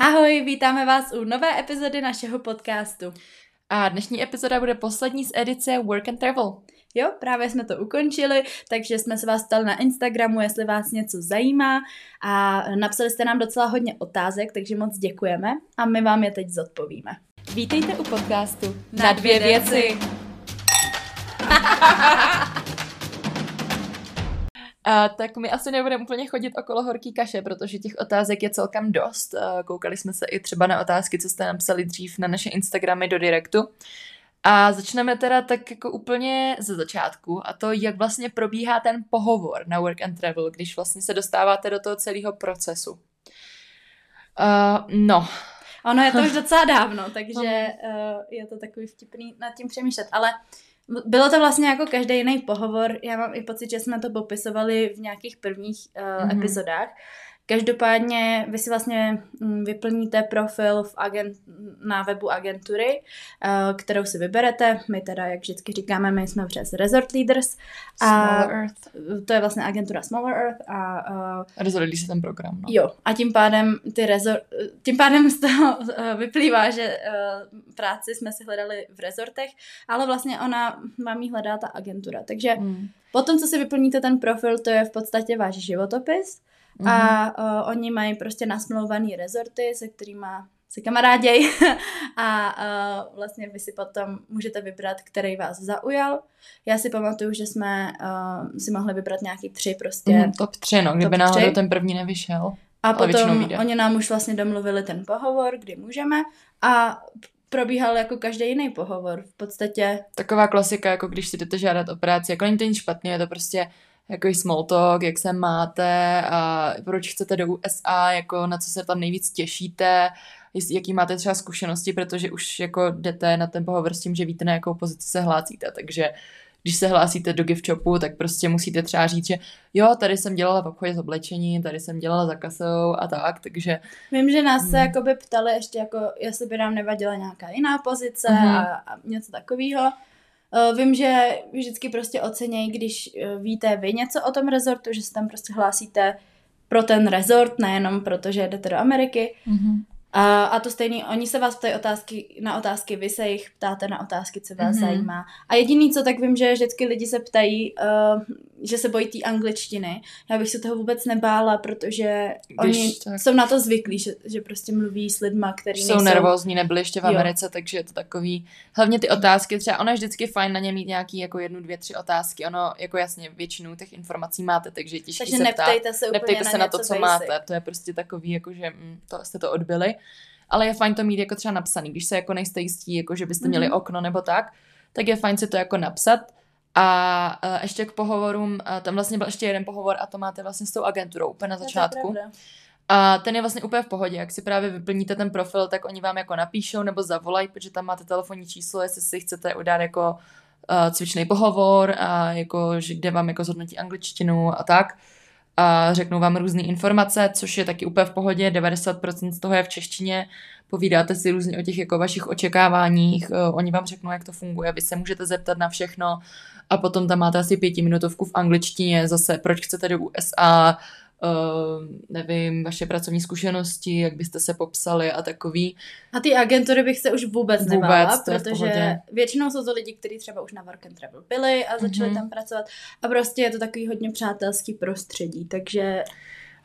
Ahoj, vítáme vás u nové epizody našeho podcastu. A dnešní epizoda bude poslední z edice Work and Travel. Jo, právě jsme to ukončili, takže jsme se vás ptali na Instagramu, jestli vás něco zajímá a napsali jste nám docela hodně otázek, takže moc děkujeme a my vám je teď zodpovíme. Vítejte u podcastu Na dvě věci. A, tak my asi nebudeme úplně chodit okolo horký kaše, protože těch otázek je celkem dost. Koukali jsme se i třeba na otázky, co jste napsali dřív na naše Instagramy do direktu. A začneme teda tak jako úplně ze začátku a to, jak vlastně probíhá ten pohovor na Work and Travel, když vlastně se dostáváte do toho celého procesu. Uh, no. Ono je to už docela dávno, takže uh, je to takový vtipný nad tím přemýšlet, ale bylo to vlastně jako každý jiný pohovor. Já mám i pocit, že jsme to popisovali v nějakých prvních uh, mm-hmm. epizodách. Každopádně vy si vlastně mm, vyplníte profil v agent, na webu agentury, uh, kterou si vyberete. My teda, jak vždycky říkáme, my jsme přes Resort Leaders. A Smaller Earth. To je vlastně agentura Smaller Earth. A, uh, Rozhodli se ten program. No. Jo, a tím pádem, ty resort, tím pádem z toho uh, vyplývá, že práci jsme si hledali v rezortech, ale vlastně ona vám ji hledá ta agentura. Takže mm. potom, co si vyplníte ten profil, to je v podstatě váš životopis. Mm-hmm. A uh, oni mají prostě nasmlouvaný rezorty, se kterými se kamaráděj a uh, vlastně vy si potom můžete vybrat, který vás zaujal. Já si pamatuju, že jsme uh, si mohli vybrat nějaký tři prostě. Mm, top tři, no, kdyby náhodou ten první nevyšel. A potom oni nám už vlastně domluvili ten pohovor, kdy můžeme a probíhal jako každý jiný pohovor. V podstatě... Taková klasika, jako když si jdete žádat o práci, jako není to nic špatný, je to prostě jako small talk, jak se máte a proč chcete do USA, jako na co se tam nejvíc těšíte, jaký máte třeba zkušenosti, protože už jako jdete na ten pohovor s tím, že víte, na jakou pozici se hlásíte, takže když se hlásíte do gift shopu, tak prostě musíte třeba říct, že jo, tady jsem dělala v obchodě s oblečením, tady jsem dělala za kasou a tak, takže... Vím, že nás hmm. se jakoby ptali ještě jako, jestli by nám nevadila nějaká jiná pozice hmm. a, a něco takového. Uh, vím, že vždycky prostě ocenějí, když uh, víte vy něco o tom rezortu, že se tam prostě hlásíte pro ten rezort, nejenom proto, že jdete do Ameriky. Mm-hmm. A, a to stejný, oni se vás ptají otázky na otázky, vy se jich ptáte na otázky, co vás mm-hmm. zajímá. A jediný, co tak vím, že vždycky lidi se ptají, uh, že se bojí té angličtiny. Já bych se toho vůbec nebála, protože Když oni tak... jsou na to zvyklí, že, že prostě mluví s lidma, kteří jsou nejsou... nervózní, nebyli ještě v Americe, jo. takže je to takový... Hlavně ty otázky, třeba ono je vždycky fajn na ně mít nějaký jako jednu, dvě, tři otázky. Ono jako jasně většinu těch informací máte, takže je těžké takže se neptejte se neptejte na se na to, co basic. máte. To je prostě takový, jako že mm, to jste to odbyli. Ale je fajn to mít jako třeba napsaný, když se jako nejste jistí, jako že byste měli mm-hmm. okno nebo tak, tak je fajn si to jako napsat a uh, ještě k pohovorům, uh, tam vlastně byl ještě jeden pohovor a to máte vlastně s tou agenturou úplně na začátku. A ten je vlastně úplně v pohodě. Jak si právě vyplníte ten profil, tak oni vám jako napíšou nebo zavolají, protože tam máte telefonní číslo, jestli si chcete udělat jako uh, cvičný pohovor a jako, že kde vám jako zhodnotí angličtinu a tak. A řeknou vám různé informace, což je taky úplně v pohodě, 90% z toho je v češtině, povídáte si různě o těch jako vašich očekáváních, uh, oni vám řeknou, jak to funguje, vy se můžete zeptat na všechno, a potom tam máte asi pětiminutovku v angličtině, zase proč chcete do USA, nevím, vaše pracovní zkušenosti, jak byste se popsali a takový. A ty agentury bych se už vůbec, vůbec nebála, protože většinou jsou to lidi, kteří třeba už na Work and Travel byli a začali mm-hmm. tam pracovat a prostě je to takový hodně přátelský prostředí, takže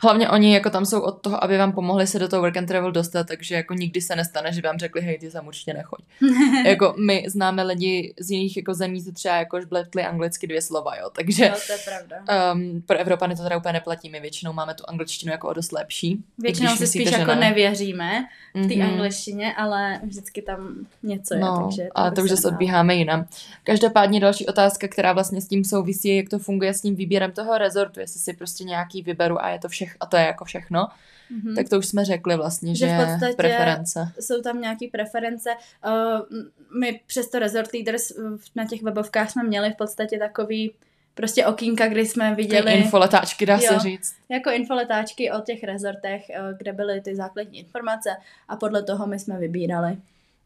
Hlavně oni jako tam jsou od toho, aby vám pomohli se do toho work and travel dostat, takže jako nikdy se nestane, že vám řekli, hej, ty tam určitě nechoď. jako my známe lidi z jiných jako zemí, co třeba jako bletli anglicky dvě slova, jo, takže no, to je pravda. Um, pro Evropany to teda úplně neplatí, my většinou máme tu angličtinu jako o dost lepší. Většinou si myslíte, spíš jako ne. nevěříme v té mm-hmm. angličtině, ale vždycky tam něco je, no, takže... ale to už zase odbíháme jinam. Každopádně další otázka, která vlastně s tím souvisí, jak to funguje s tím výběrem toho rezortu, jestli si prostě nějaký vyberu a je to všechno a to je jako všechno, mm-hmm. tak to už jsme řekli vlastně, že, že v podstatě preference. jsou tam nějaké preference. Uh, my přes to Resort Leaders na těch webovkách jsme měli v podstatě takový prostě okýnka, kdy jsme viděli... Ty infoletáčky, dá jo, se říct. Jako infoletáčky o těch rezortech, uh, kde byly ty základní informace a podle toho my jsme vybírali.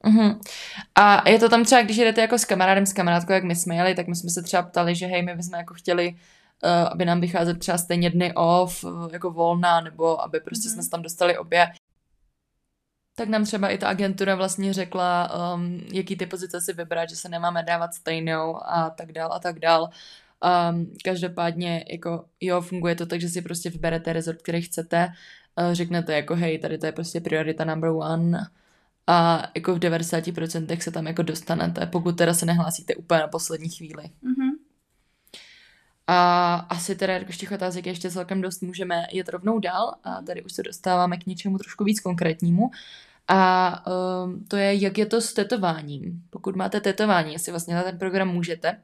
Uhum. A je to tam třeba, když jdete jako s kamarádem, s kamarádkou, jak my jsme jeli, tak my jsme se třeba ptali, že hej, my bychom jako chtěli uh, aby nám vycházet třeba stejně dny off, uh, jako volná, nebo aby prostě mm-hmm. jsme se tam dostali obě. tak nám třeba i ta agentura vlastně řekla, um, jaký ty pozice si vybrat, že se nemáme dávat stejnou a tak dál a tak dál. Um, každopádně, jako jo, funguje to tak, že si prostě vyberete rezort, který chcete, uh, řeknete jako hej, tady to je prostě priorita number one a jako v 90% se tam jako dostanete, pokud teda se nehlásíte úplně na poslední chvíli. Mm-hmm. A asi teda, jakož těch otázek je ještě celkem dost, můžeme jet rovnou dál a tady už se dostáváme k něčemu trošku víc konkrétnímu. A um, to je, jak je to s tetováním. Pokud máte tetování, jestli vlastně na ten program můžete,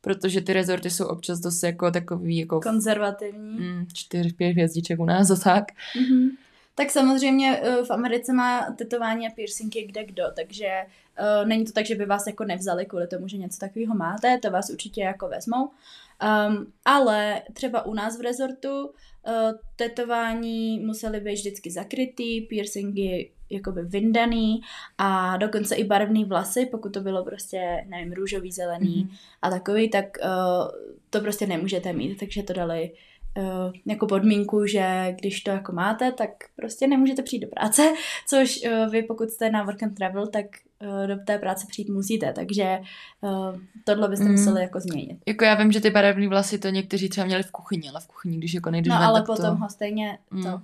protože ty rezorty jsou občas dost jako takový jako... Konzervativní. Mm, čtyř, pět hvězdiček u nás a tak. Mm-hmm. Tak samozřejmě uh, v Americe má tetování a piercingy kde kdo, takže uh, není to tak, že by vás jako nevzali kvůli tomu, že něco takového máte, to vás určitě jako vezmou. Um, ale třeba u nás v rezortu uh, tetování musely být vždycky zakrytý, piercingy jakoby vyndaný a dokonce i barevný vlasy, pokud to bylo prostě, nevím, růžový, zelený mm-hmm. a takový, tak uh, to prostě nemůžete mít, takže to dali uh, jako podmínku, že když to jako máte, tak prostě nemůžete přijít do práce, což uh, vy pokud jste na work and travel, tak do té práce přijít musíte, takže uh, tohle byste mm. museli jako změnit. Jako já vím, že ty barevné vlasy to někteří třeba měli v kuchyni, ale v kuchyni, když jako nejdeš No ven, ale potom to... ho stejně Mm. to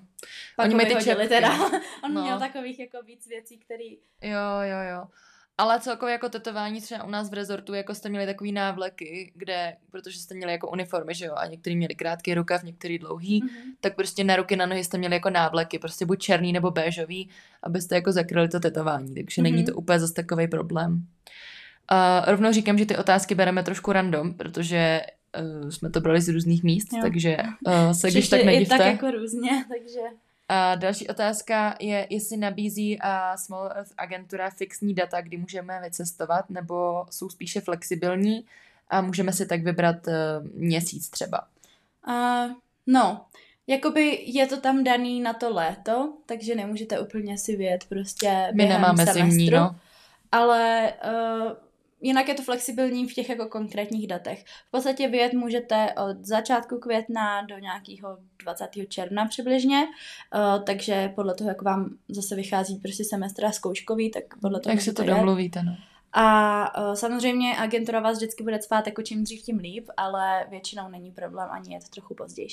pak Oni ho mají ty čepky. teda. On No. měl takových jako víc věcí, které Jo, jo, jo. Ale celkově jako tetování třeba u nás v rezortu, jako jste měli takový návleky, kde, protože jste měli jako uniformy, že jo, a některý měli krátký rukav, některý dlouhý, Mhm. tak prostě na ruky, na nohy jste měli jako návleky, prostě buď černý nebo béžový, abyste jako zakryli to tetování, takže není Mhm. to úplně zase takový problém. Uh, rovnou říkám, že ty otázky bereme trošku random, protože uh, jsme to brali z různých míst, Jo. takže uh, se když tak nedivte. tak jako různě, takže... A další otázka je, jestli nabízí a Small Earth agentura fixní data, kdy můžeme vycestovat, nebo jsou spíše flexibilní a můžeme si tak vybrat uh, měsíc třeba. Uh, no, jakoby je to tam daný na to léto, takže nemůžete úplně si vyjet prostě My nemáme semestru, zimní, no. Ale uh, jinak je to flexibilní v těch jako konkrétních datech. V podstatě vyjet můžete od začátku května do nějakého 20. června přibližně, uh, takže podle toho, jak vám zase vychází prostě semestr a zkouškový, tak podle toho Jak se to jet. domluvíte, no. A uh, samozřejmě agentura vás vždycky bude cvát jako čím dřív, tím líp, ale většinou není problém ani jet trochu později.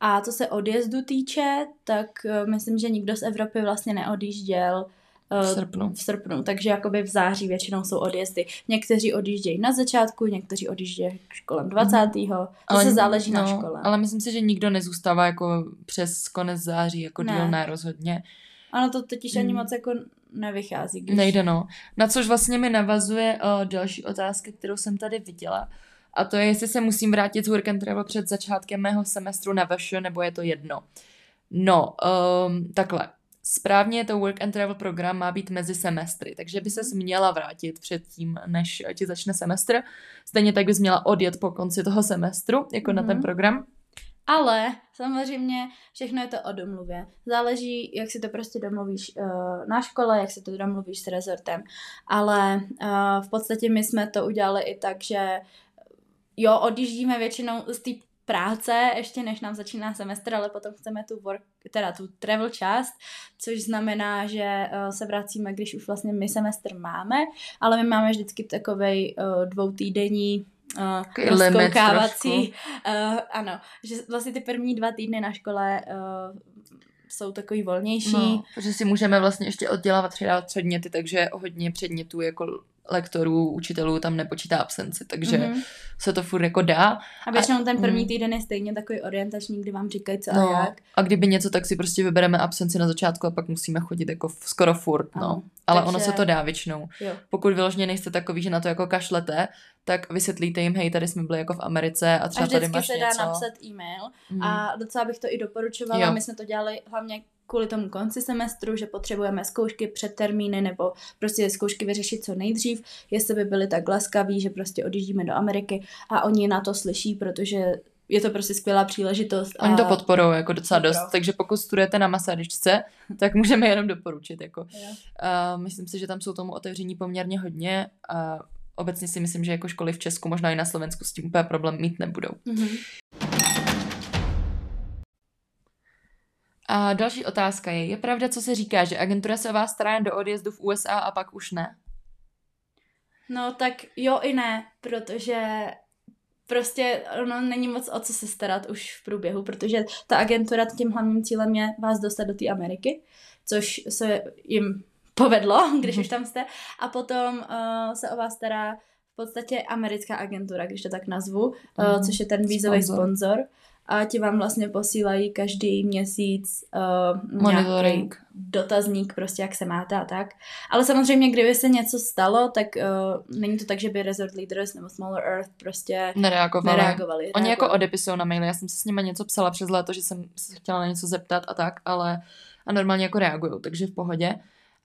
A co se odjezdu týče, tak uh, myslím, že nikdo z Evropy vlastně neodjížděl uh, V srpnu. v srpnu, takže jakoby v září většinou jsou odjezdy. Někteří odjíždějí na začátku, někteří odjíždějí kolem 20. To se záleží na škole. Ale myslím si, že nikdo nezůstává jako přes konec září, jako Ne. díl ne rozhodně. Ano, to totiž ani Mm. moc jako nevychází. Když... Nejde, no. Na což vlastně mi navazuje o další otázka, kterou jsem tady viděla. A to je, jestli se musím vrátit z work and travel před začátkem mého semestru na VŠ, nebo je to jedno. No, um, takhle. Správně to work and travel program má být mezi semestry, takže by ses měla vrátit předtím, než ti začne semestr. Stejně tak bys měla odjet po konci toho semestru, jako mm-hmm. na ten Mhm. program. Ale samozřejmě všechno je to o domluvě. Záleží, jak si to prostě domluvíš uh, na škole, jak si to domluvíš s rezortem. Ale uh, v podstatě my jsme to udělali i tak, že jo, odjíždíme většinou z té práce, ještě než nám začíná semestr, ale potom chceme tu work, teda tu travel část, což znamená, že uh, se vracíme, když už vlastně my semestr máme, ale my máme vždycky takovej uh, dvoutýdenní uh, rozkoukávací, uh, ano, že vlastně ty první dva týdny na škole uh, jsou takový volnější. No, protože si můžeme vlastně ještě oddělávat předávat předměty, takže hodně předmětů jako lektorů, učitelů tam nepočítá absenci, takže mm-hmm. Mhm. se to furt jako dá. A většinou ten první mm. týden je stejně takový orientační, kdy vám říkají co No, a jak. a kdyby něco, tak si prostě vybereme absenci na začátku a pak musíme chodit jako v- skoro furt, no. Ano, Ale takže- ono se to dá většinou. Jo. Pokud vyloženě nejste takový, že na to jako kašlete, tak vysvětlíte jim, hej, tady jsme byli jako v Americe a A třeba tady vždycky máš se dá něco. napsat e-mail Mm. a docela bych to i doporučovala. Jo. My jsme to dělali hlavně kvůli tomu konci semestru, že potřebujeme zkoušky před termíny nebo prostě zkoušky vyřešit co nejdřív, jestli by byli tak laskaví, že prostě odjíždíme do Ameriky a oni na to slyší, protože je to prostě skvělá příležitost. Oni to a... podporují jako docela Podporou. dost, takže pokud studujete na masádičce, tak můžeme jenom doporučit. Jako. Jo. Uh, myslím si, že tam jsou tomu otevření poměrně hodně a obecně si myslím, že jako školy v Česku, možná i na Slovensku s tím úplně problém mít nebudou. Mhm. A další otázka je, je pravda, co se říká, že agentura se o vás stará jen do odjezdu v USA a pak už ne? No tak jo i ne, protože prostě ono není moc o co se starat už v průběhu, protože ta agentura tím hlavním cílem je vás dostat do té Ameriky, což se jim povedlo, když už tam jste. A potom uh, se o vás stará v podstatě americká agentura, když to tak nazvu, uh, což je ten vízový sponzor a ti vám vlastně posílají každý měsíc uh, monitoring dotazník, prostě jak se máte a tak. Ale samozřejmě, kdyby se něco stalo, tak uh, není to tak, že by Resort Leaders nebo Smaller Earth prostě nereagovali. nereagovali Oni jako odepisují na maily, já jsem se s nimi něco psala přes léto, že jsem se chtěla na něco zeptat a tak, ale a normálně jako reagují, takže v pohodě.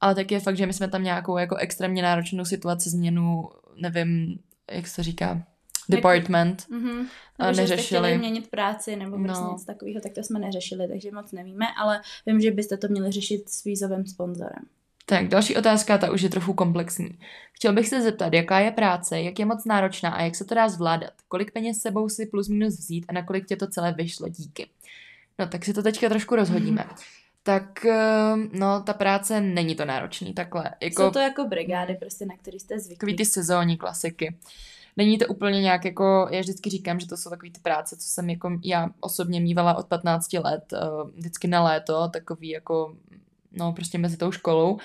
Ale tak je fakt, že my jsme tam nějakou jako extrémně náročnou situaci, změnu, nevím, jak se říká, department mm-hmm. nebo neřešili. měnit práci nebo prostě no. něco takového, tak to jsme neřešili, takže moc nevíme, ale vím, že byste to měli řešit s vízovým sponzorem. Tak, další otázka, ta už je trochu komplexní. Chtěl bych se zeptat, jaká je práce, jak je moc náročná a jak se to dá zvládat? Kolik peněz sebou si plus minus vzít a nakolik tě to celé vyšlo díky? No, tak si to teďka trošku rozhodíme. tak ehm, no, ta práce není to náročný, takhle. Jako, Jsou to jako brigády, prostě, na který jste zvyklí. Takový ty sezónní klasiky. Není to úplně nějak jako, já vždycky říkám, že to jsou takové ty práce, co jsem jako já osobně mývala od 15 let, eh, vždycky na léto, takový jako, no prostě mezi tou školou.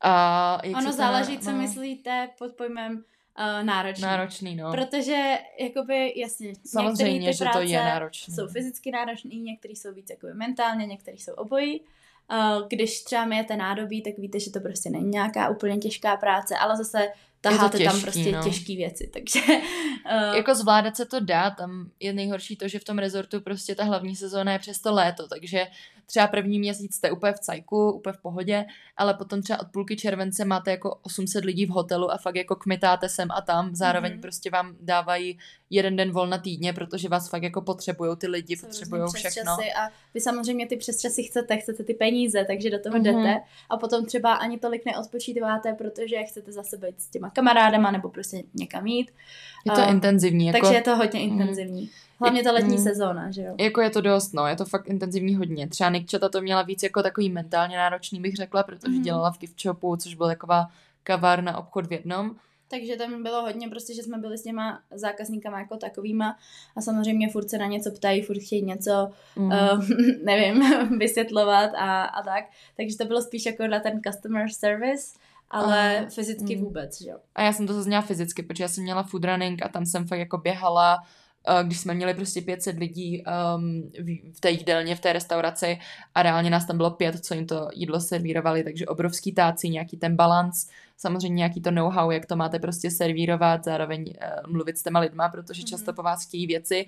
A jak ono záleží, ta, no, co myslíte pod pojmem uh, náročný. Náročný, no. Protože, jakoby, jasně, Samozřejmě, ty že to je náročný. jsou fyzicky náročný, některý jsou víc jakoby mentálně, některý jsou obojí. Uh, když třeba myjete nádobí, tak víte, že to prostě není nějaká úplně těžká práce, ale zase taháte těžký, tam prostě no. těžké věci, takže... Uh... Jako zvládat se to dá, tam je nejhorší to, že v tom rezortu prostě ta hlavní sezóna je přes to léto, takže třeba první měsíc jste úplně v cajku, úplně v pohodě, ale potom třeba od půlky července máte jako 800 lidí v hotelu a fakt jako kmitáte sem a tam, zároveň mm-hmm. prostě vám dávají jeden den volna týdně, protože vás fakt jako potřebují ty lidi, potřebují všechno. A vy samozřejmě ty přesčasy chcete, chcete ty peníze, takže do toho mm-hmm. jdete a potom třeba ani tolik neodpočítáváte, protože chcete zase být s těma kamarádama nebo prostě někam jít. Je to uh, intenzivní. Jako... Takže je to hodně mhm. intenzivní. Mm. Hlavně ta letní mm. sezóna, že jo? Jako je to dost, no, je to fakt intenzivní hodně. Třeba Nikčata to měla víc jako takový mentálně náročný, bych řekla, protože mm. dělala v gift shopu, což byl taková kavárna obchod v jednom. Takže tam bylo hodně prostě, že jsme byli s těma zákazníkama jako takovýma a samozřejmě furt se na něco ptají, furt chtějí něco, mm. uh, nevím, vysvětlovat a, a tak. Takže to bylo spíš jako na ten customer service ale uh, fyzicky mm. vůbec, že jo. A já jsem to zase měla fyzicky, protože já jsem měla food running a tam jsem fakt jako běhala když jsme měli prostě 500 lidí um, v té jídelně, v té restauraci a reálně nás tam bylo pět, co jim to jídlo servírovali, takže obrovský táci, nějaký ten balans, samozřejmě nějaký to know-how, jak to máte prostě servírovat, zároveň uh, mluvit s těma lidma, protože mm-hmm. často po vás chtějí věci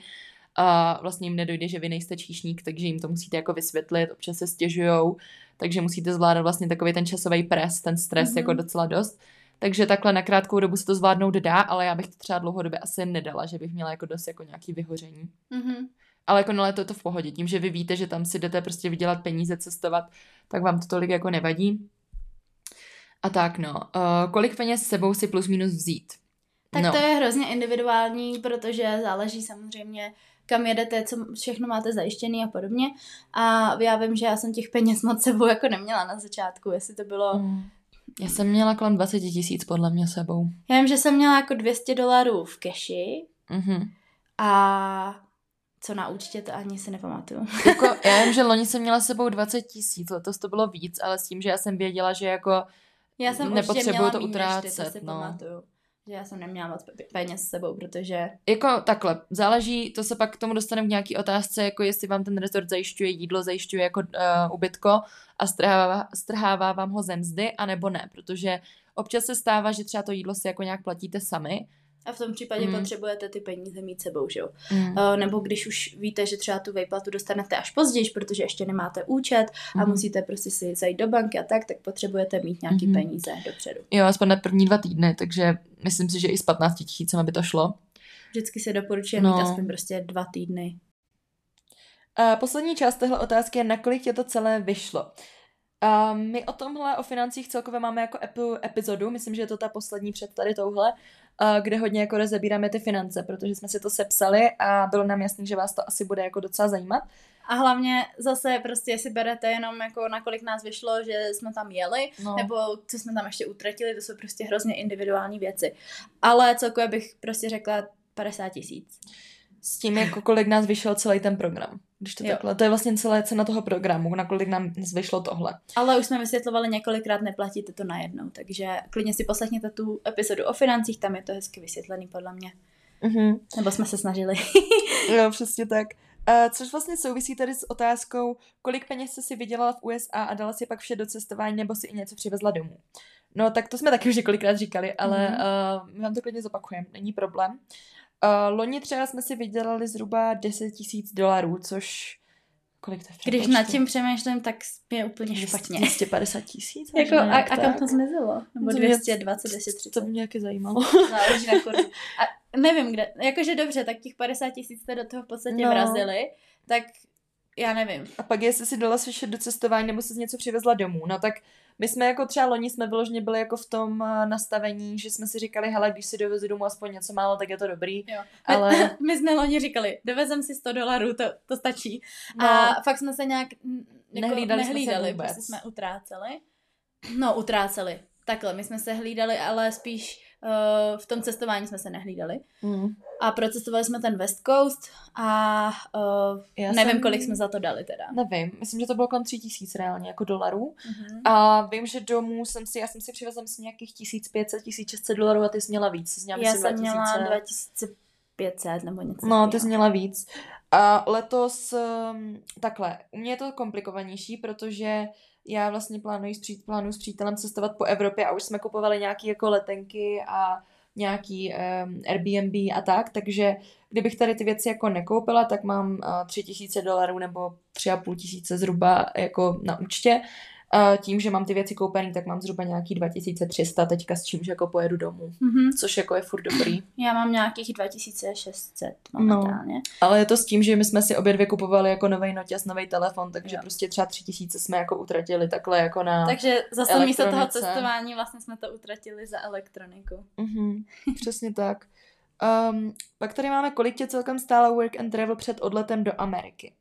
a vlastně jim nedojde, že vy nejste číšník, takže jim to musíte jako vysvětlit, občas se stěžujou, takže musíte zvládat vlastně takový ten časový pres, ten stres mm-hmm. jako docela dost. Takže takhle na krátkou dobu se to zvládnout dá, ale já bych to třeba dlouhodobě asi nedala, že bych měla jako dost jako nějaký vyhoření. Mm-hmm. Ale jako na léto je to v pohodě. Tím, že vy víte, že tam si jdete prostě vydělat peníze, cestovat, tak vám to tolik jako nevadí. A tak no, uh, kolik peněz s sebou si plus minus vzít? Tak no. to je hrozně individuální, protože záleží samozřejmě, kam jedete, co všechno máte zajištěný a podobně. A já vím, že já jsem těch peněz moc sebou jako neměla na začátku, jestli to bylo mm. Já jsem měla kolem 20 tisíc podle mě sebou. Já vím, že jsem měla jako 200 dolarů v keši mm-hmm. a co na účtě, to ani si nepamatuju. jako, já vím, že loni jsem měla sebou 20 tisíc, letos to bylo víc, ale s tím, že já jsem věděla, že jako já jsem nepotřebuju to utrácet. Ty, to si no. pamatuju že já jsem neměla moc peněz s sebou, protože... Jako takhle, záleží, to se pak k tomu dostaneme v nějaký otázce, jako jestli vám ten resort zajišťuje jídlo, zajišťuje jako uh, ubytko a strhává, strhává vám ho ze mzdy, anebo ne, protože občas se stává, že třeba to jídlo si jako nějak platíte sami, a v tom případě mm. potřebujete ty peníze mít sebou, že jo? Mm. Uh, nebo když už víte, že třeba tu vejplatu dostanete až později, protože ještě nemáte účet mm. a hmm. musíte prostě si zajít do banky a tak, tak potřebujete mít nějaký mm. peníze dopředu. Jo, aspoň na první dva týdny, takže myslím si, že i s 15 tisícem by to šlo. Vždycky se doporučuje no. mít aspoň prostě dva týdny. A poslední část téhle otázky je, nakolik tě to celé vyšlo. A my o tomhle, o financích celkově máme jako epi- epizodu, myslím, že je to ta poslední před tady touhle, a kde hodně jako rozebíráme ty finance, protože jsme si to sepsali a bylo nám jasný, že vás to asi bude jako docela zajímat. A hlavně zase prostě, jestli berete jenom jako na kolik nás vyšlo, že jsme tam jeli, no. nebo co jsme tam ještě utratili, to jsou prostě hrozně individuální věci. Ale celkově bych prostě řekla 50 tisíc. S tím, jako kolik nás vyšel celý ten program. Když to Jo. takhle, to je vlastně celé cena toho programu, na kolik nám vyšlo tohle. Ale už jsme vysvětlovali několikrát, neplatíte to najednou, takže klidně si poslechněte tu epizodu o financích, tam je to hezky vysvětlený podle mě. Mhm. Nebo jsme se snažili. Jo, přesně tak. Uh, což vlastně souvisí tady s otázkou, kolik peněz jsi si vydělala v USA a dala si pak vše do cestování nebo si i něco přivezla domů. No tak to jsme taky už několikrát říkali, ale Mhm. uh, my vám to klidně zopakujeme, není problém. Uh, loni třeba jsme si vydělali zhruba 10 tisíc dolarů, což kolik to je Když nad tím přemýšlím, tak je úplně špatně. 250 tisíc? Jako, a, a kam to zmizelo? Nebo To mě- 220, 10, 30. To by mě nějaké zajímalo. Záleží na kurzu. A nevím kde. Jakože dobře, tak těch 50 tisíc jste do toho v podstatě No. no. vrazili, tak já nevím. A pak jestli si dala slyšet do cestování nebo si něco přivezla domů, no tak my jsme jako třeba loni jsme vyloženě byli jako v tom eh, nastavení, že jsme si říkali, hele, když si dovezu domů aspoň něco málo, tak je to dobrý. Jo. Ale My, my jsme loni říkali, dovezem si 100 dolarů, to, to stačí. no, A fakt jsme se nějak jako Nehlídali jsme se nehlídali vůbec. prostě jsme utráceli. No, utráceli. Takhle, my jsme se hlídali, ale spíš uh, v tom cestování jsme se nehlídali. mm, A procestovali jsme ten West Coast a uh, já nevím, jsem- kolik jsme za to dali teda. Nevím, myslím, že to bylo kolem tři tisíc reálně jako dolarů. Mhm. A vím, že domů jsem si, já jsem si přivezla myslím nějakých 1500, 1600 dolarů a ty jsi měla víc. Jsi měla, Já myslím, jsem měla 2000. 2500 nebo něco No, ty jsi měla víc. A letos um, takhle, u mě je to komplikovanější, protože já vlastně plánuji s, pří, plánuji s přítelem cestovat po Evropě a už jsme kupovali nějaké jako letenky a nějaký um, Airbnb a tak, takže kdybych tady ty věci jako nekoupila, tak mám uh, tři tisíce dolarů nebo tři a půl tisíce zhruba jako na účtě. Uh, tím, že mám ty věci koupený, tak mám zhruba nějaký 2300 teďka s čímž jako pojedu domů, Mhm. což jako je furt dobrý. Já mám nějakých 2600 No. momentálně. Ale je to s tím, že my jsme si obě dvě kupovali jako nový Noťas, nový telefon, takže Jo. prostě třeba tři tisíce jsme jako utratili takhle jako na... Takže zase místo toho cestování vlastně jsme to utratili za elektroniku. Mhm, přesně tak. Um, pak tady máme, kolik tě celkem stála work and travel před odletem do Ameriky.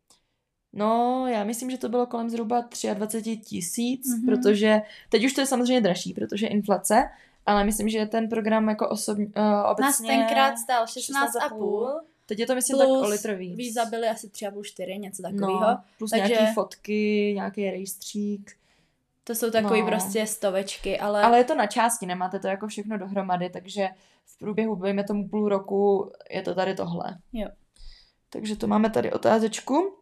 No, já myslím, že to bylo kolem zhruba 23 tisíc, Mhm. protože teď už to je samozřejmě dražší, protože inflace, ale myslím, že ten program jako osobně, uh, obecně... Nás tenkrát stál 16,5. 16,5. Teď je to myslím tak plus o litr víc. Víza byly asi 3,5, 4, něco takového. No, plus Takže- nějaký fotky, nějaký rejstřík. To jsou takový No. prostě stovečky, ale, Ale je to na části, nemáte to jako všechno dohromady, takže v průběhu, dejme tomu půl roku, je to tady tohle. Jo. Takže to máme tady otázečku.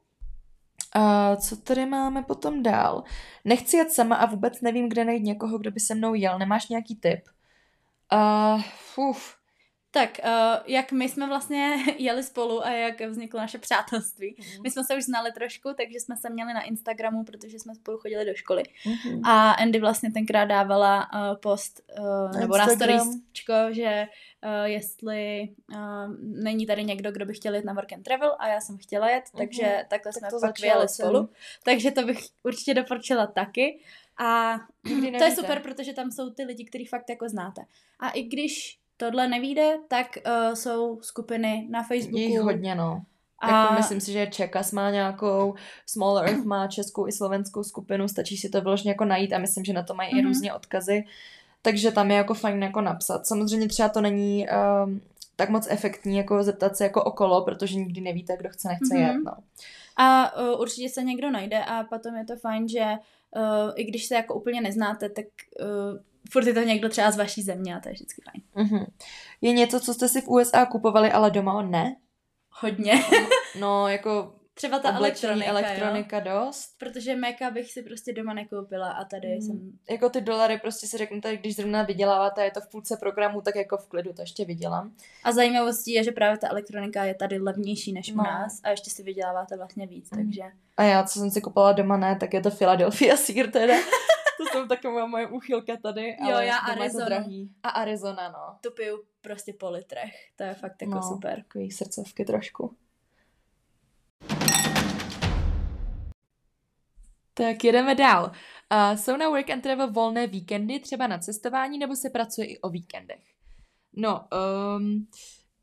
A co tady máme potom dál? Nechci jet sama a vůbec nevím, kde najít někoho, kdo by se mnou jel. Nemáš nějaký tip? Uh, uf, tak uh, jak my jsme vlastně jeli spolu a jak vzniklo naše přátelství. My jsme se už znali trošku, takže jsme se měli na Instagramu, protože jsme spolu chodili do školy. Mhm. A Andy vlastně tenkrát dávala uh, post uh, Na nebo na Instagram. storiesčko, že uh, jestli uh, není tady někdo, kdo by chtěl jet na work and travel a já jsem chtěla jet, takže Mhm. takhle Tak jsme to pak vyjeli spolu. Takže to bych určitě doporučila taky. A to je super, protože tam jsou ty lidi, který fakt jako znáte. A i když tohle nevíde, tak uh, jsou skupiny na Facebooku. Je jich hodně, no. A Jako myslím si, že Čekas má nějakou, Small Earth má českou i slovenskou skupinu, stačí si to vyloženě jako najít a myslím, že na to mají i Mhm. různě odkazy, takže tam je jako fajn jako napsat. Samozřejmě třeba to není um, tak moc efektní, jako zeptat se jako okolo, protože nikdy nevíte, kdo chce, nechce Mhm. jet, no. A uh, určitě se někdo najde a potom je to fajn, že uh, i když se jako úplně neznáte, tak uh, furt je to někdo třeba z vaší země a to je vždycky fajn. Mhm. Je něco, co jste si v USA kupovali, ale doma ne? Hodně. No, jako Třeba ta elektronika, elektronika dost. Protože Maca bych si prostě doma nekoupila a tady Hmm. jsem... Jako ty dolary prostě si řeknete, když zrovna vyděláváte a je to v půlce programu, tak jako v klidu to ještě vydělám. A zajímavostí je, že právě ta elektronika je tady levnější než u No. nás a ještě si vyděláváte vlastně víc, Mhm. takže... A já, co jsem si kupovala doma, ne, tak je to Philadelphia sír teda. to jsou taková moje úchylka tady, Jo, ale já to Arizonu. drahý. A Arizona, no. Tu piju prostě po litrech, to je fakt jako no, super. Takový srdcovky trošku. Tak jedeme dál. Uh, jsou na work and travel volné víkendy, třeba na cestování, nebo se pracuje i o víkendech? No, um,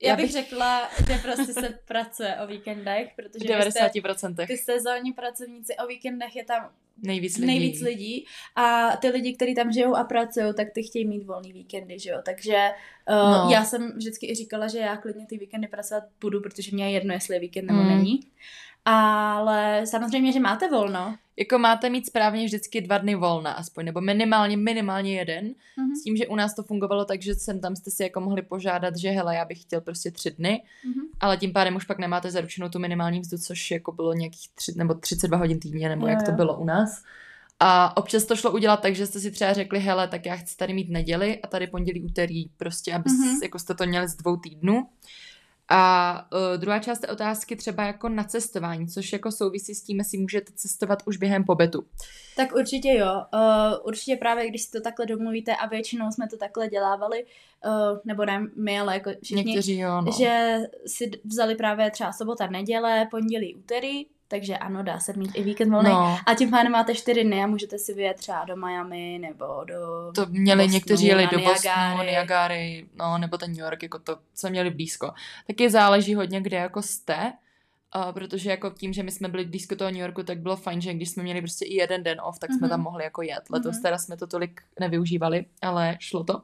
já bych, řekla, že prostě se pracuje o víkendech, protože v 90%. Jste, ty sezónní pracovníci o víkendech je tam nejvíc lidí. nejvíc lidí a ty lidi, kteří tam žijou a pracují, tak ty chtějí mít volný víkendy, že jo, takže uh, no. já jsem vždycky i říkala, že já klidně ty víkendy pracovat budu, protože mě je jedno, jestli je víkend nebo mm. není, ale samozřejmě, že máte volno. Jako máte mít správně vždycky dva dny volna aspoň, nebo minimálně, minimálně jeden. Mm-hmm. S tím, že u nás to fungovalo tak, že jsem tam jste si jako mohli požádat, že hele, já bych chtěl prostě tři dny, mm-hmm. ale tím pádem už pak nemáte zaručenou tu minimální mzdu, což jako bylo nějakých tři, nebo 32 hodin týdně, nebo jo, jak to jo. bylo u nás. A občas to šlo udělat tak, že jste si třeba řekli, hele, tak já chci tady mít neděli a tady pondělí, úterý, prostě, aby mm-hmm. jako jste to měli z dvou týdnů. A uh, druhá část té otázky třeba jako na cestování, což jako souvisí s tím, jestli můžete cestovat už během pobytu. Tak určitě jo. Uh, určitě právě, když si to takhle domluvíte a většinou jsme to takhle dělávali, uh, nebo ne my, ale jako všichni, Někteří jo, no. že si vzali právě třeba sobota, neděle, pondělí, úterý, takže ano, dá se mít i víkend volný. No. A tím pádem máte čtyři dny a můžete si vyjet třeba do Miami nebo do To měli Bostonu, někteří jeli do Bostonu, Niagary, no nebo ten New York, jako to, co měli blízko. Taky záleží hodně, kde jako jste, Uh, protože jako tím, že my jsme byli blízko toho New Yorku, tak bylo fajn, že když jsme měli prostě i jeden den off, tak jsme mm-hmm. tam mohli jako jet. Letos mm-hmm. teda jsme to tolik nevyužívali, ale šlo to.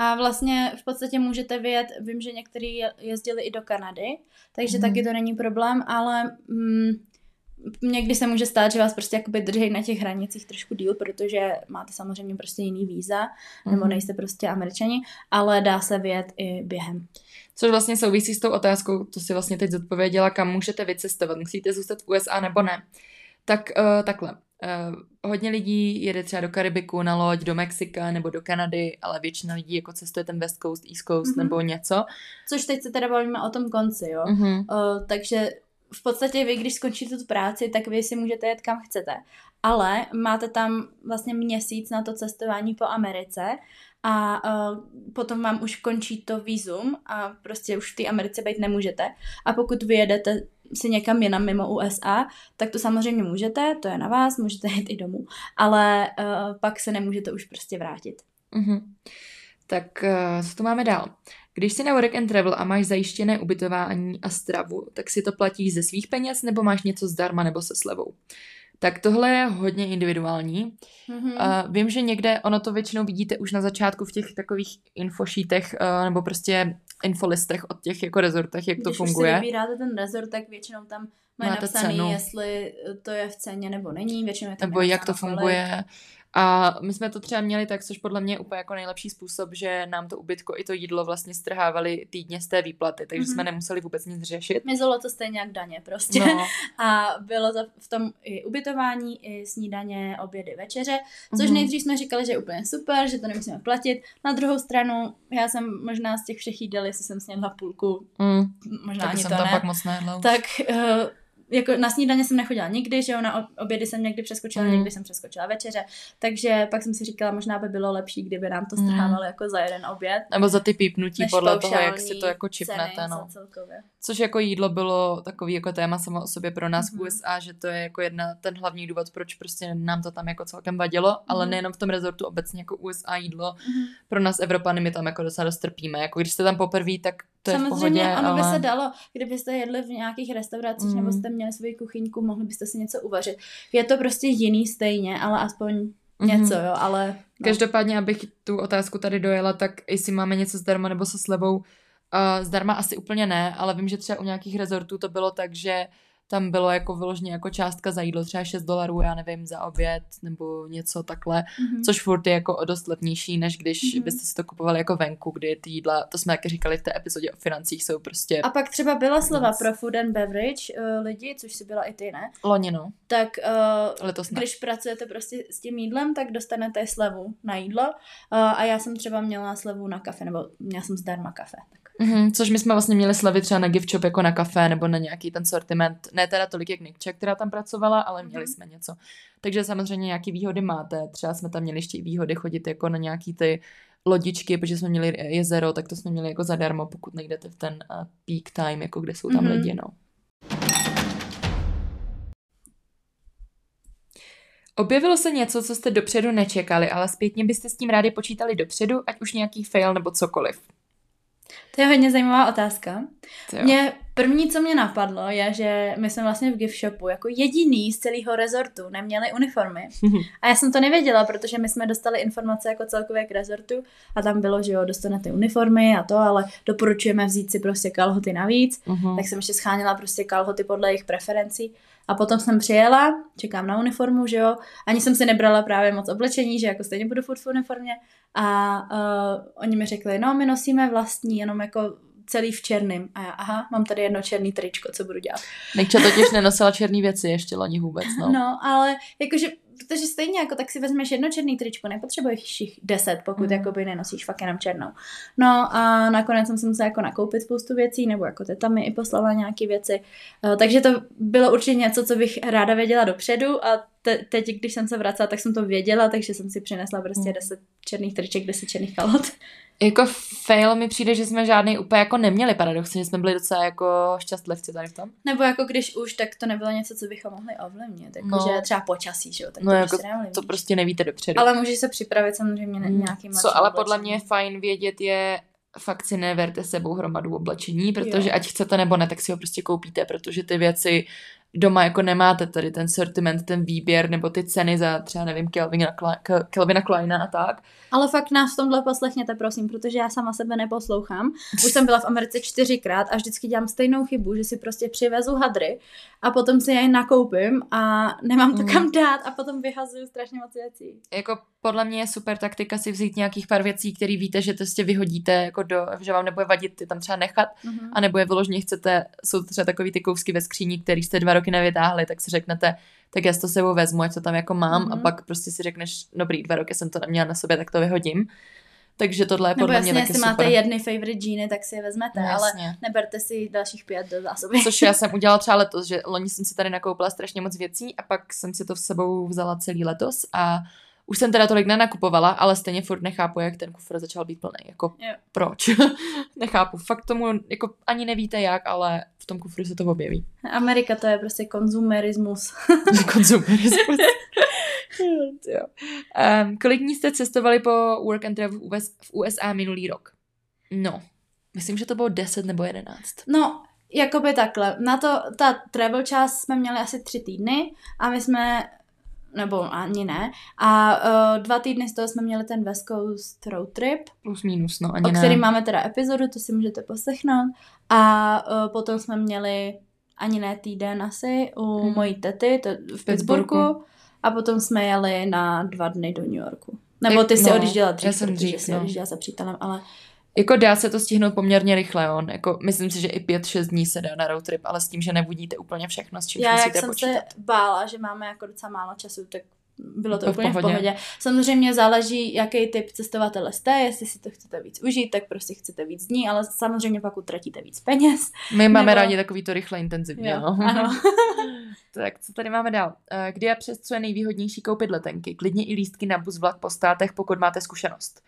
A vlastně v podstatě můžete vyjet, vím, že někteří jezdili i do Kanady, takže mm. taky to není problém, ale mm, někdy se může stát, že vás prostě jakoby drží na těch hranicích trošku díl, protože máte samozřejmě prostě jiný víza, mm. nebo mhm. nejste prostě američani, ale dá se vyjet i během. Což vlastně souvisí s tou otázkou, to si vlastně teď zodpověděla, kam můžete vycestovat. Musíte zůstat v USA nebo ne? Tak uh, takhle. Uh, hodně lidí jede třeba do Karibiku na loď, do Mexika nebo do Kanady, ale většina lidí jako cestuje ten West Coast, East Coast mm-hmm. nebo něco. Což teď se teda bavíme o tom konci, jo. Mm-hmm. Uh, takže v podstatě vy, když skončíte tu práci, tak vy si můžete jet kam chcete. Ale máte tam vlastně měsíc na to cestování po Americe a uh, potom vám už končí to výzum a prostě už v té Americe být nemůžete. A pokud vyjedete si někam jinam mimo USA, tak to samozřejmě můžete, to je na vás, můžete jít i domů, ale uh, pak se nemůžete už prostě vrátit. Mm-hmm. Tak uh, co tu máme dál? Když jsi na work and travel a máš zajištěné ubytování a stravu, tak si to platíš ze svých peněz nebo máš něco zdarma nebo se slevou? Tak tohle je hodně individuální. Mm-hmm. Uh, vím, že někde, ono to většinou vidíte už na začátku v těch takových infošítech uh, nebo prostě infolistech od těch jako rezortech, jak Když to funguje. Když si vybíráte ten rezort, tak většinou tam mají Máte napsaný, cenu. jestli to je v ceně nebo není, většinou je tam Nebo jak to funguje. A my jsme to třeba měli tak, což podle mě je úplně jako nejlepší způsob, že nám to ubytko i to jídlo vlastně strhávali týdně z té výplaty, takže mm-hmm. jsme nemuseli vůbec nic řešit. Mizelo to stejně jak daně prostě. No. A bylo to v tom i ubytování, i snídaně, obědy, večeře, což mm-hmm. nejdřív jsme říkali, že je úplně super, že to nemusíme platit. Na druhou stranu, já jsem možná z těch všech jídel, jestli jsem snědla půlku, mm. možná tak ani jsem to tam ne. pak moc nejedla Tak uh, jako na snídaně jsem nechodila nikdy, že jo, na obědy jsem někdy přeskočila, mm. někdy jsem přeskočila večeře, takže pak jsem si říkala, možná by bylo lepší, kdyby nám to strhávali mm. jako za jeden oběd. Nebo za ty pípnutí podle toho, jak si to jako čipnete, no. Což jako jídlo bylo takový jako téma samo o sobě pro nás mm. v USA, že to je jako jedna, ten hlavní důvod, proč prostě nám to tam jako celkem vadilo, mm. ale mhm. nejenom v tom rezortu, obecně jako USA jídlo, mm. pro nás Evropany my tam jako docela dost trpíme, jako když jste tam poprvé, tak to Samozřejmě, je v pohodě, ono ale... by se dalo, kdybyste jedli v nějakých restauracích mm. nebo jste měli svoji kuchyňku, mohli byste si něco uvařit. Je to prostě jiný stejně, ale aspoň mm-hmm. něco, jo, ale... No. Každopádně, abych tu otázku tady dojela, tak jestli máme něco zdarma nebo se slevou, uh, zdarma asi úplně ne, ale vím, že třeba u nějakých rezortů to bylo tak, že tam bylo jako vyloženě jako částka za jídlo, třeba 6 dolarů, já nevím, za oběd nebo něco takhle, mm-hmm. což furt je jako o dost levnější, než když mm-hmm. byste si to kupovali jako venku, kdy ty jídla, to jsme taky říkali v té epizodě o financích, jsou prostě... A pak třeba byla slova pro food and beverage uh, lidi, což si byla i ty, ne? Loni, no. Tak uh, Letos ne. když pracujete prostě s tím jídlem, tak dostanete slevu na jídlo uh, a já jsem třeba měla slevu na kafe, nebo měla jsem zdarma kafe. Tak Mm-hmm, což my jsme vlastně měli slavit třeba na gift shop jako na kafe nebo na nějaký ten sortiment. Ne teda tolik jak Nikča, která tam pracovala, ale měli mm-hmm. jsme něco. Takže samozřejmě nějaký výhody máte. Třeba jsme tam měli ještě i výhody chodit jako na nějaký ty lodičky, protože jsme měli jezero, tak to jsme měli jako zadarmo, pokud nejdete v ten uh, peak time, jako kde jsou tam mm-hmm. lidi, no. Objevilo se něco, co jste dopředu nečekali, ale zpětně byste s tím rádi počítali dopředu, ať už nějaký fail nebo cokoliv. To je hodně zajímavá otázka. Mě první, co mě napadlo, je, že my jsme vlastně v gift shopu jako jediný z celého rezortu neměli uniformy. A já jsem to nevěděla, protože my jsme dostali informace jako celkově k rezortu a tam bylo, že jo, dostanete uniformy a to, ale doporučujeme vzít si prostě kalhoty navíc. Mhm. Tak jsem ještě schánila prostě kalhoty podle jejich preferencí. A potom jsem přijela, čekám na uniformu, že jo. Ani jsem si nebrala právě moc oblečení, že jako stejně budu furt v uniformě. A uh, oni mi řekli, no my nosíme vlastní, jenom jako celý v černém. A já, aha, mám tady jedno černý tričko, co budu dělat. Nejča totiž nenosila černý věci ještě loni vůbec, no. No, ale jakože, protože stejně jako tak si vezmeš jedno černý tričko, nepotřebuješ jich deset, pokud Mm. jakoby nenosíš fakt jenom černou. No a nakonec jsem si musela jako nakoupit spoustu věcí, nebo jako teta mi i poslala nějaké věci. Eh, Takže to bylo určitě něco, co bych ráda věděla dopředu a te- teď, když jsem se vracela, tak jsem to věděla, takže jsem si přinesla prostě Mm. deset černých triček, deset černých kalhot. Jako fail mi přijde, že jsme žádný úplně jako neměli paradoxně, že jsme byli docela jako šťastlivci tady v tom. Nebo jako když už, tak to nebylo něco, co bychom mohli ovlivnit. Jako, No. že třeba počasí, že jo, tak No to jako prostě. To prostě nevíte dopředu. Ale můžeš se připravit samozřejmě na Mm, nějakým Co ale podle mě je fajn vědět je, fakt si neverte sebou hromadu oblečení, protože Jo. ať chcete nebo ne, tak si ho prostě koupíte, protože ty věci doma jako nemáte tady ten sortiment, ten výběr nebo ty ceny za třeba nevím Kelvina, Kle- Kelvina Kleina a tak. Ale fakt nás v tomhle poslechněte, prosím, protože já sama sebe neposlouchám. Už jsem byla v Americe čtyřikrát a vždycky dělám stejnou chybu, že si prostě přivezu hadry a potom si je nakoupím a nemám to Mm. kam dát a potom vyhazuju strašně moc věcí. Jako podle mě je super taktika si vzít nějakých pár věcí, které víte, že to prostě vyhodíte, jako do, že vám nebude vadit ty tam třeba nechat, Mhm. a nebo je vyloženě chcete, jsou třeba takový ty kousky ve skříni, který jste dva roky nevytáhli, tak si řeknete, tak já si to sebou vezmu, ať to tam jako mám Mhm. a pak prostě si řekneš, dobrý, dva roky jsem to neměla na sobě, tak to vyhodím. Takže tohle je Nebo podle mě jasně, taky jestli super. máte jedny favorite džíny, tak si je vezmete, No, ale jasně. neberte si dalších pět do zásoby. Což já jsem udělala třeba letos, že loni jsem si tady nakoupila strašně moc věcí a pak jsem si to v sebou vzala celý letos a už jsem teda tolik nenakupovala, ale stejně furt nechápu, jak ten kufr začal být plný. Jako Jo. proč? nechápu. Fakt tomu jako ani nevíte jak, ale tom kufru se to objeví. Amerika to je prostě konzumerismus. Konzumerismus. Jo. um, kolik dní jste cestovali po work and travel v USA minulý rok? No, myslím, že to bylo 10 nebo 11. No, jakoby takhle. Na to, ta travel část jsme měli asi tři týdny a my jsme, nebo ani ne, a uh, dva týdny z toho jsme měli ten West Coast road trip, Plus minus, no, ani o ne. kterým máme teda epizodu, to si můžete poslechnout. A uh, potom jsme měli ani ne týden asi u Mhm. mojí tety to, v Pittsburghu. Pittsburghu a potom jsme jeli na dva dny do New Yorku. Nebo ty si no, odjížděla já dřív, jsem protože dřív, si no. odjížděla za přítelem, ale Jako dá se to stihnout poměrně rychle, on. Jako, myslím si, že i 5-6 dní se dá na road trip, ale s tím, že nebudíte úplně všechno, s čím Já, jak musíte jsem počítat. se bála, že máme jako docela málo času, tak bylo to To v úplně v pohodě. pohodě. Samozřejmě záleží, jaký typ cestovatele jste, jestli si to chcete víc užít, tak prostě chcete víc dní, ale samozřejmě pak utratíte víc peněz. My máme nebo- rádi takový to rychle intenzivně, Jo, no. ano. tak, co tady máme dál? Eh, Kdy a přes co je nejvýhodnější koupit letenky? Klidně i lístky na bus vlak po státech, pokud máte zkušenost.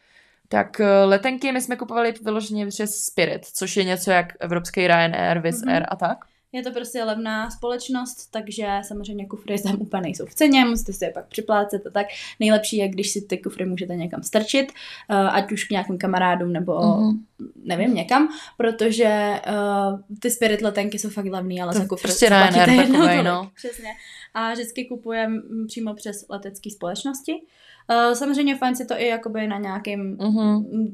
Tak eh, letenky my jsme kupovali vyloženě přes Spirit, což je něco jak evropský Ryanair, Wizz Mhm. Air a tak. Je to prostě levná společnost, takže samozřejmě kufry tam úplně nejsou v ceně, musíte si je pak připlácet a tak. Nejlepší je, když si ty kufry můžete někam strčit, eh, ať už k nějakým kamarádům nebo Mhm. nevím, někam, protože uh, ty spirit letenky jsou fakt levný, ale To za kufr prostě jednou takovej, no. Přesně. A vždycky kupujeme přímo přes letecké společnosti. Uh, samozřejmě fajn si to i jakoby na nějakým Mhm. mm,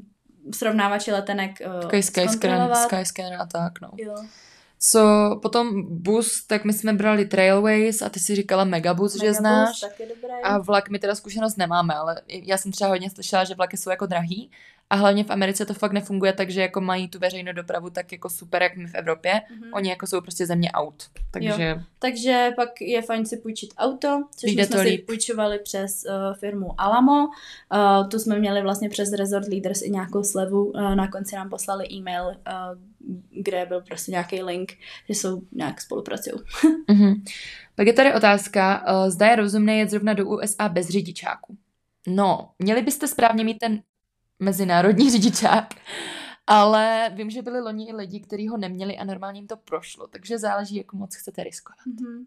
srovnávači letenek uh, Takový Skyscanner. Skyscanner a tak, no. Jo. Co potom bus, tak my jsme brali Trailways a ty si říkala Megabus, že Megabus, znáš. taky dobrý. A vlak my teda zkušenost nemáme, ale já jsem třeba hodně slyšela, že vlaky jsou jako drahý a hlavně v Americe to fakt nefunguje tak, že jako mají tu veřejnou dopravu tak jako super, jak my v Evropě. Mhm. Oni jako jsou prostě země aut. Takže Takže pak je fajn si půjčit auto, což Vyjde my jsme si líp. půjčovali přes uh, firmu Alamo. Uh, tu jsme měli vlastně přes Resort Leaders i nějakou slevu. Uh, na konci nám poslali e-mail, uh, kde byl prostě nějaký link, že jsou nějak spolupracují. Mhm. Pak je tady otázka, uh, zda je rozumné jet zrovna do USA bez řidičáku. No, měli byste správně mít ten mezinárodní řidičák, ale vím, že byli loni i lidi, kteří ho neměli a normálně jim to prošlo, takže záleží, jak moc chcete riskovat. Mm-hmm.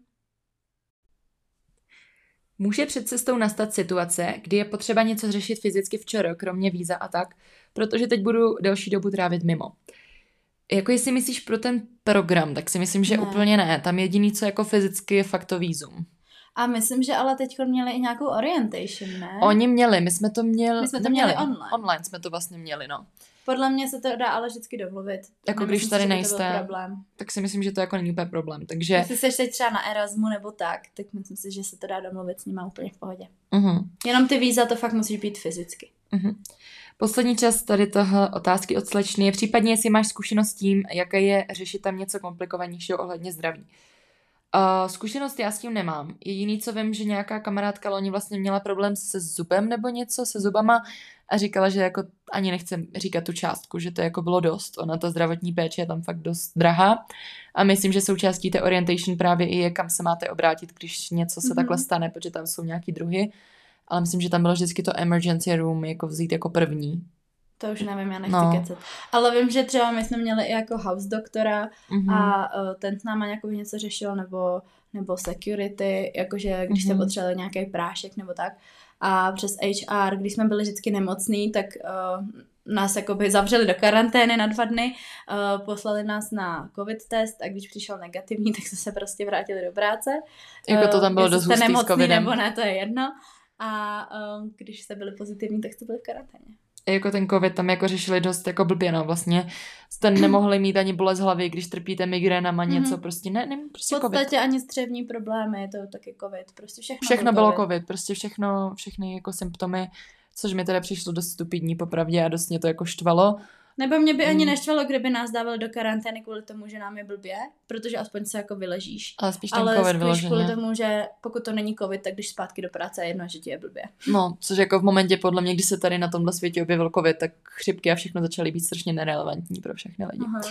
Může před cestou nastat situace, kdy je potřeba něco řešit fyzicky včera, kromě víza a tak, protože teď budu delší dobu trávit mimo. Jako jestli myslíš pro ten program, tak si myslím, že Ne. úplně ne. Tam jediný, co jako fyzicky je fakt to vízum. A myslím, že ale teď měli i nějakou orientation, ne? Oni měli, my jsme to měli, My jsme to neměli. měli online. Online jsme to vlastně měli, no. Podle mě se to dá ale vždycky domluvit. Jako když si, tady to nejste. Tak si myslím, že to jako není úplně problém. Takže Jestli jsi teď třeba na Erasmu nebo tak, tak myslím si, že se to dá domluvit s nima úplně v pohodě. uh-huh. Jenom ty víza to fakt musí být fyzicky. Uh-huh. Poslední čas tady toho otázky od slečny je případně, jestli máš zkušenost s tím, jaké je řešit tam něco komplikovanějšího ohledně zdraví. Uh, zkušenost já s tím nemám. Jediný, co vím, že nějaká kamarádka loni vlastně měla problém se zubem nebo něco, se zubama a říkala, že jako ani nechce říkat tu částku, že to jako bylo dost. Ona ta zdravotní péče je tam fakt dost drahá a myslím, že součástí té orientation právě i je, kam se máte obrátit, když něco se Mhm. mm-hmm. takhle stane, protože tam jsou nějaký druhy. Ale myslím, že tam bylo vždycky to emergency room jako vzít jako první. To už nevím, já nechci No. kecat. Ale vím, že třeba my jsme měli i jako house doktora Mm-hmm. a uh, ten s náma jako něco řešil, nebo, nebo security, jakože když Mhm. mm-hmm. se potřebovali nějaký prášek nebo tak. A přes HR, když jsme byli vždycky nemocní, tak uh, nás jakoby zavřeli do karantény na dva dny, uh, poslali nás na covid test a když přišel negativní, tak jsme se prostě vrátili do práce. Jako to tam bylo jestli dost jste s nemocný covidem. nebo ne, to je jedno. A um, když jste byli pozitivní, tak jste byli v karanténě. Jako ten covid tam jako řešili dost jako blbě, no vlastně jste nemohli mít ani bolest hlavy, když trpíte migrénama, něco Mhm. prostě, ne, ne, prostě V covid. podstatě ani střevní problémy, je to taky covid, prostě všechno, Všechno byl bylo covid, prostě všechno, všechny jako symptomy, což mi teda přišlo dost stupidní popravdě a dost mě to jako štvalo. Nebo mě by ani Mm. neštvalo, kdyby nás dávali do karantény kvůli tomu, že nám je blbě, protože aspoň se jako vyležíš. Ale spíš ten Ale covid spíš vyloženě. kvůli tomu, že pokud to není covid, tak když zpátky do práce je jedno, že ti je blbě. No, což jako v momentě podle mě, kdy se tady na tomhle světě objevil covid, tak chřipky a všechno začaly být strašně nerelevantní pro všechny lidi, Aha.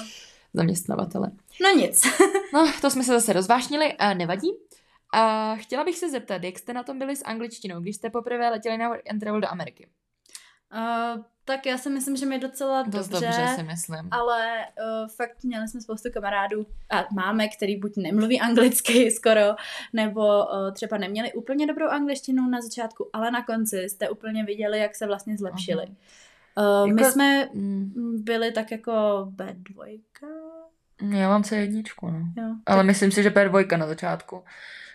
zaměstnavatele. No nic. No, to jsme se zase rozvášnili a nevadí. A chtěla bych se zeptat, jak jste na tom byli s angličtinou, když jste poprvé letěli na work and travel do Ameriky? Uh, tak já si myslím, že mi je docela Dost dobře. dobře si myslím. Ale uh, fakt měli jsme spoustu kamarádů a máme, který buď nemluví anglicky skoro, nebo uh, třeba neměli úplně dobrou angličtinu na začátku, ale na konci jste úplně viděli, jak se vlastně zlepšili. Uh, my Jako- jsme Mm, byli tak jako B2. já mám se jedničku, no. Jo. Ale myslím si, že P2 na začátku.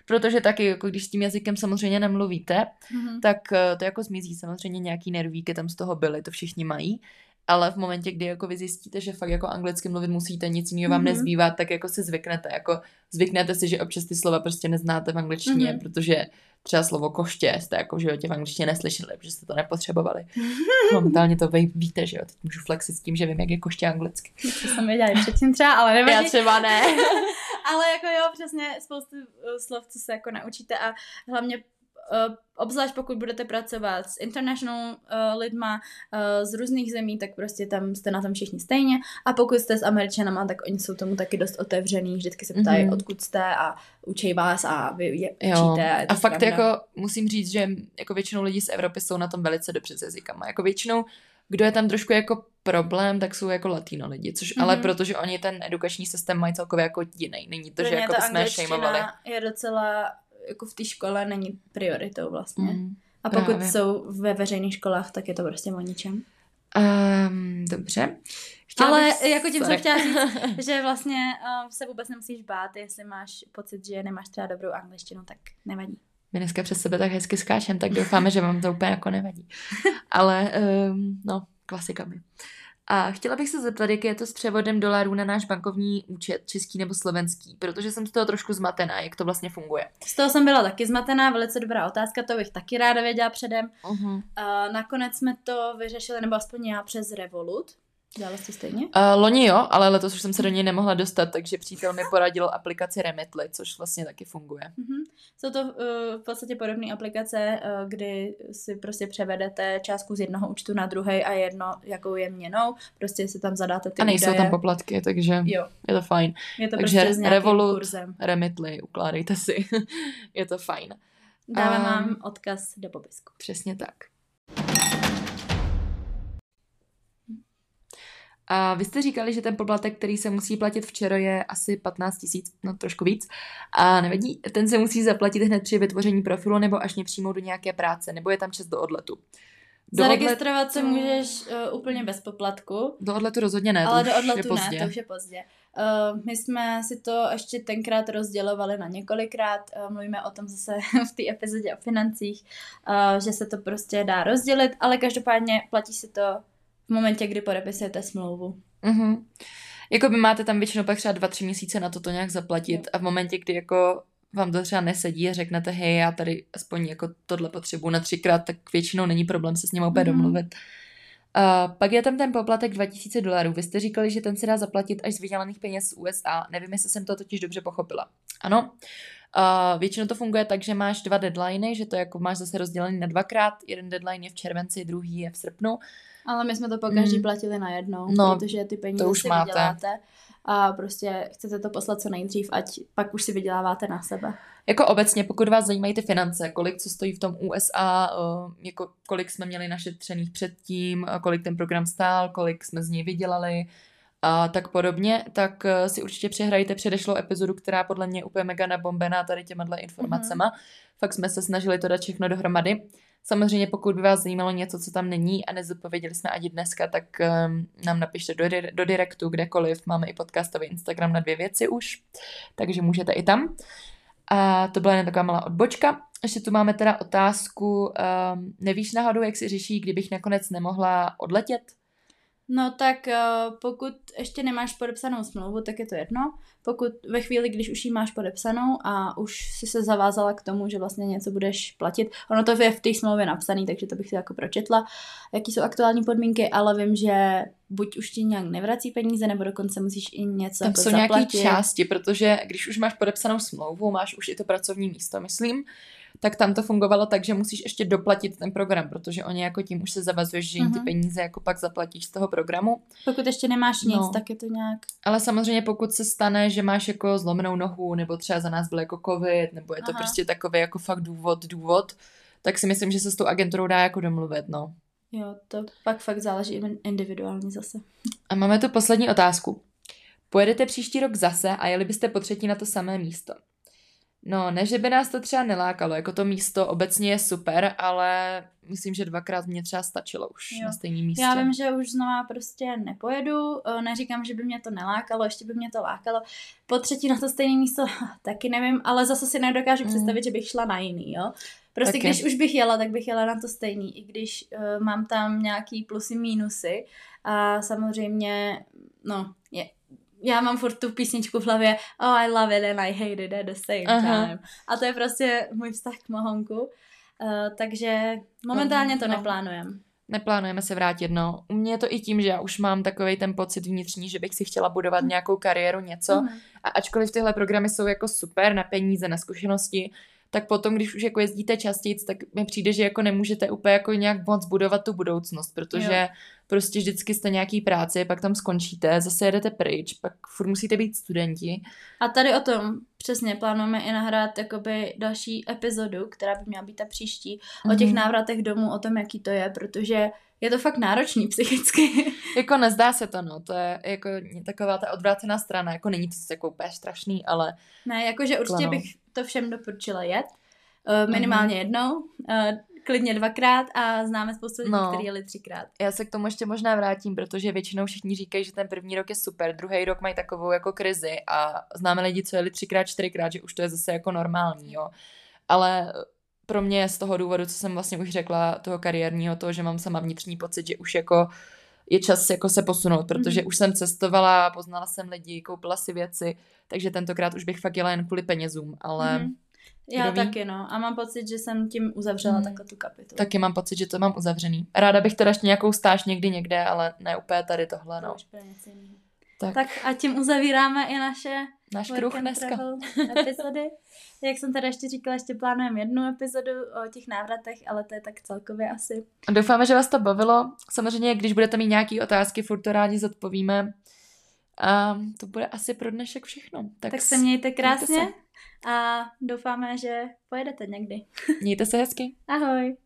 Protože taky, jako když s tím jazykem samozřejmě nemluvíte, Mhm. tak eh, to jako zmizí samozřejmě nějaký nervíky tam z toho byly, to všichni mají. Ale v momentě, kdy jako vy zjistíte, že fakt jako anglicky mluvit musíte, nic jiného vám Mhm. nezbývá, tak jako si zvyknete. Jako zvyknete si, že občas ty slova prostě neznáte v angličtině, Mhm. protože třeba slovo koště jste jako v životě v angličtině neslyšeli, protože jste to nepotřebovali. Momentálně to vy víte, že jo, teď můžu flexit s tím, že vím, jak je koště anglicky. To jsem věděla i předtím třeba, ale nevadí. třeba ne. ale jako jo, přesně spoustu uh, slov, co se jako naučíte a hlavně uh, obzvlášť pokud budete pracovat s international uh, lidma uh, z různých zemí, tak prostě tam jste na tom všichni stejně a pokud jste s američanama, tak oni jsou tomu taky dost otevřený, vždycky se ptají, Mhm. mm-hmm. odkud jste a učí vás a vy je Jo. učíte. je to A fakt jako musím říct, že jako většinou lidí z Evropy jsou na tom velice dobře s jazykama. Jako většinou, kdo je tam trošku jako problém, tak jsou jako latino lidi, což mm-hmm. ale Mhm. protože oni ten edukační systém mají celkově jako jiný. Není to, Pro že jako je shameovali. angličtina je docela jako v té škole není prioritou vlastně. Mm. A pokud právě. jsou ve veřejných školách, tak je to prostě o ničem. Um, dobře. Chtěla Ale bych- jako tím sorry. jsem chtěla říct, že vlastně uh, se vůbec nemusíš bát, jestli máš pocit, že nemáš třeba dobrou angličtinu, tak nevadí. My dneska přes sebe tak hezky skáčem, tak doufáme, že vám to úplně jako nevadí. Ale um, no, klasikami. A chtěla bych se zeptat, jak je to s převodem dolarů na náš bankovní účet, český nebo slovenský, protože jsem z toho trošku zmatená, jak to vlastně funguje. Z toho jsem byla taky zmatená, velice dobrá otázka, to bych taky ráda věděla předem. Uh-huh. Uh, nakonec jsme to vyřešili, nebo aspoň já přes Revolut. Dělala jsi stejně? Uh, loni jo, ale letos už jsem se do něj nemohla dostat, takže přítel mi poradil aplikaci Remitly, což vlastně taky funguje. Mhm. Jsou to uh, v podstatě podobné aplikace, uh, kdy si prostě převedete částku z jednoho účtu na druhý a jedno, jakou je měnou. Prostě si tam zadáte ty A nejsou údaje. tam poplatky, takže Jo, je to fajn. je to Takže prostě s Revolut, kurzem. Remitly, ukládejte si. je to fajn. Dáme Um, vám odkaz do popisku. Přesně tak. A vy jste říkali, že ten poplatek, který se musí platit včera, je asi 15 tisíc, no trošku víc. A nevadí, ten se musí zaplatit hned při vytvoření profilu nebo až mě přijmou do nějaké práce, nebo je tam čas do odletu. Do Zaregistrovat odletu... se můžeš uh, úplně bez poplatku. Do odletu rozhodně ne, ale do odletu je pozdě. ne, to už je pozdě. Uh, my jsme si to ještě tenkrát rozdělovali na několikrát, uh, mluvíme o tom zase v té epizodě o financích, uh, že se to prostě dá rozdělit, ale každopádně platí si to v momentě, kdy podepisujete smlouvu. Mm-hmm. Jako by máte tam většinou pak třeba dva, tři měsíce na to to nějak zaplatit a v momentě, kdy jako vám to třeba nesedí a řeknete, hej, já tady aspoň jako tohle potřebuji na třikrát, tak většinou není problém se s ním opět mm-hmm. domluvit. Uh, pak je tam ten poplatek 2000 dolarů. Vy jste říkali, že ten se dá zaplatit až z vydělaných peněz z USA. Nevím, jestli jsem to totiž dobře pochopila. Ano. Uh, většinou to funguje tak, že máš dva deadliny, že to jako máš zase rozdělený na dvakrát. Jeden deadline je v červenci, druhý je v srpnu. Ale my jsme to po každý mm. platili na jedno, no, protože ty peníze to už si máte. vyděláte a prostě chcete to poslat co nejdřív, ať pak už si vyděláváte na sebe. Jako obecně, pokud vás zajímají ty finance, kolik co stojí v tom USA, jako kolik jsme měli našetřených předtím, kolik ten program stál, kolik jsme z něj vydělali, a tak podobně, tak e, si určitě přehrajte předešlou epizodu, která podle mě je úplně mega nabombená tady těma informacema. Mm-hmm. Fakt jsme se snažili to dát všechno dohromady. Samozřejmě, pokud by vás zajímalo něco, co tam není a nezodpověděli jsme ani dneska, tak um, nám napište do, do direktu, kdekoliv. Máme i podcastový Instagram na dvě věci už, takže můžete i tam. A to byla jen taková malá odbočka. Ještě tu máme teda otázku, um, nevíš náhodou, jak si řeší, kdybych nakonec nemohla odletět? No tak eh, pokud ještě nemáš podepsanou smlouvu, tak je to jedno. Pokud ve chvíli, když už ji máš podepsanou a už si se zavázala k tomu, že vlastně něco budeš platit, ono to je v té smlouvě napsané, takže to bych si jako pročetla, jaký jsou aktuální podmínky, ale vím, že buď už ti nějak nevrací peníze, nebo dokonce musíš i něco Tam jako jsou zaplatit. nějaké části, protože když už máš podepsanou smlouvu, máš už i to pracovní místo, myslím, tak tam to fungovalo tak, že musíš ještě doplatit ten program, protože oni jako tím už se zavazuješ, že jim ty mhm. peníze jako pak zaplatíš z toho programu. Pokud ještě nemáš nic, no. tak je to nějak. Ale samozřejmě pokud se stane, že máš jako zlomenou nohu, nebo třeba za nás byl jako covid, nebo je to Aha. prostě takový jako fakt důvod, důvod, tak si myslím, že se s tou agenturou dá jako domluvit, no. Jo, to pak fakt záleží individuálně zase. A máme tu poslední otázku. Pojedete příští rok zase a jeli byste po třetí na to samé místo. No, ne, že by nás to třeba nelákalo, jako to místo obecně je super, ale myslím, že dvakrát mě třeba stačilo už jo. na stejném místě. Já vím, že už znova prostě nepojedu, neříkám, že by mě to nelákalo, ještě by mě to lákalo. Po třetí na to stejné místo taky nevím, ale zase si nedokážu mm. představit, že bych šla na jiný, jo. Prostě okay. když už bych jela, tak bych jela na to stejný, i když uh, mám tam nějaký plusy, mínusy a samozřejmě, no, je, já mám furt tu písničku v hlavě Oh, I love it and I hate it at the same Aha. time. A to je prostě můj vztah k Mohonku. Uh, takže momentálně to no. neplánujeme. Neplánujeme se vrátit, no. U mě je to i tím, že já už mám takový ten pocit vnitřní, že bych si chtěla budovat mm. nějakou kariéru, něco. Mm. A ačkoliv tyhle programy jsou jako super na peníze, na zkušenosti, tak potom, když už jako jezdíte častěji, tak mi přijde, že jako nemůžete úplně jako nějak moc budovat tu budoucnost, protože jo. Prostě vždycky jste nějaký práci, pak tam skončíte, zase jedete pryč, pak furt musíte být studenti. A tady o tom přesně plánujeme i nahrát jakoby další epizodu, která by měla být ta příští, mm-hmm. o těch mhm. návratech domů, o tom, jaký to je, protože je to fakt náročný psychicky. jako nezdá se to, no, to je jako taková ta odvrácená strana, jako není to jako úplně strašný, ale... Ne, jakože určitě bych to všem doporučila jet, uh, minimálně mm. jednou, uh, klidně dvakrát a známe spoustu lidí, no. kteří jeli třikrát. Já se k tomu ještě možná vrátím, protože většinou všichni říkají, že ten první rok je super, druhý rok mají takovou jako krizi a známe lidi, co jeli třikrát, čtyřikrát, že už to je zase jako normální, jo. Ale pro mě z toho důvodu, co jsem vlastně už řekla, toho kariérního, toho, že mám sama vnitřní pocit, že už jako je čas jako se posunout, protože mm. už jsem cestovala, poznala jsem lidi, koupila si věci, takže tentokrát už bych fakt jela jen kvůli penězům, ale... Mm. Já taky, no. A mám pocit, že jsem tím uzavřela mm. takhle tu kapitolu. Taky mám pocit, že to mám uzavřený. Ráda bych teda ještě nějakou stáž někdy někde, ale ne úplně tady tohle, no. Tak. tak a tím uzavíráme i naše Náš kruh dneska. epizody. Jak jsem teda ještě říkala, ještě plánujeme jednu epizodu o těch návratech, ale to je tak celkově asi. Doufáme, že vás to bavilo. Samozřejmě, když budete mít nějaké otázky, furt to rádi zodpovíme. A to bude asi pro dnešek všechno. Tak, tak se mějte krásně mějte se. A doufáme, že pojedete někdy. Mějte se hezky. Ahoj.